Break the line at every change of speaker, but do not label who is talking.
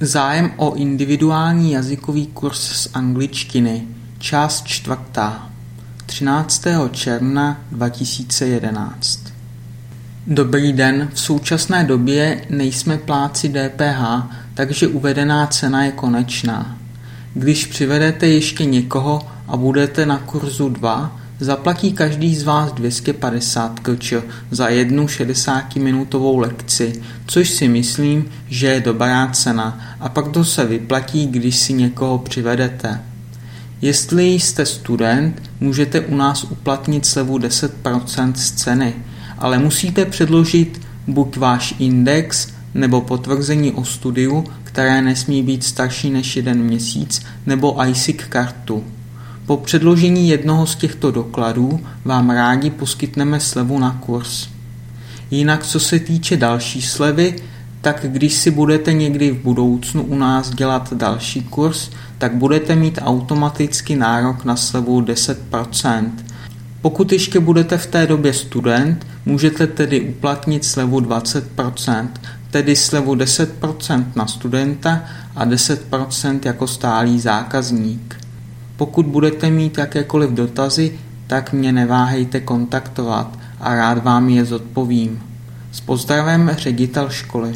Zájem o individuální jazykový kurz z angličtiny, část čtvrtá, 13. června 2011. Dobrý den, v současné době nejsme pláci DPH, takže uvedená cena je konečná. Když přivedete ještě někoho a budete na kurzu 2, Zaplatí každý z vás 250 kč za jednu 60-minutovou lekci, což si myslím, že je dobrá cena a proto se vyplatí, když si někoho přivedete. Jestli jste student, můžete u nás uplatnit slevu 10% z ceny, ale musíte předložit buď váš index nebo potvrzení o studiu, které nesmí být starší než jeden měsíc, nebo ISIC kartu. Po předložení jednoho z těchto dokladů vám rádi poskytneme slevu na kurz. Jinak co se týče další slevy, tak když si budete někdy v budoucnu u nás dělat další kurz, tak budete mít automaticky nárok na slevu 10%. Pokud ještě budete v té době student, můžete tedy uplatnit slevu 20%, tedy slevu 10% na studenta a 10% jako stálý zákazník. Pokud budete mít jakékoliv dotazy, tak mě neváhejte kontaktovat a rád vám je zodpovím. S pozdravem ředitel školy.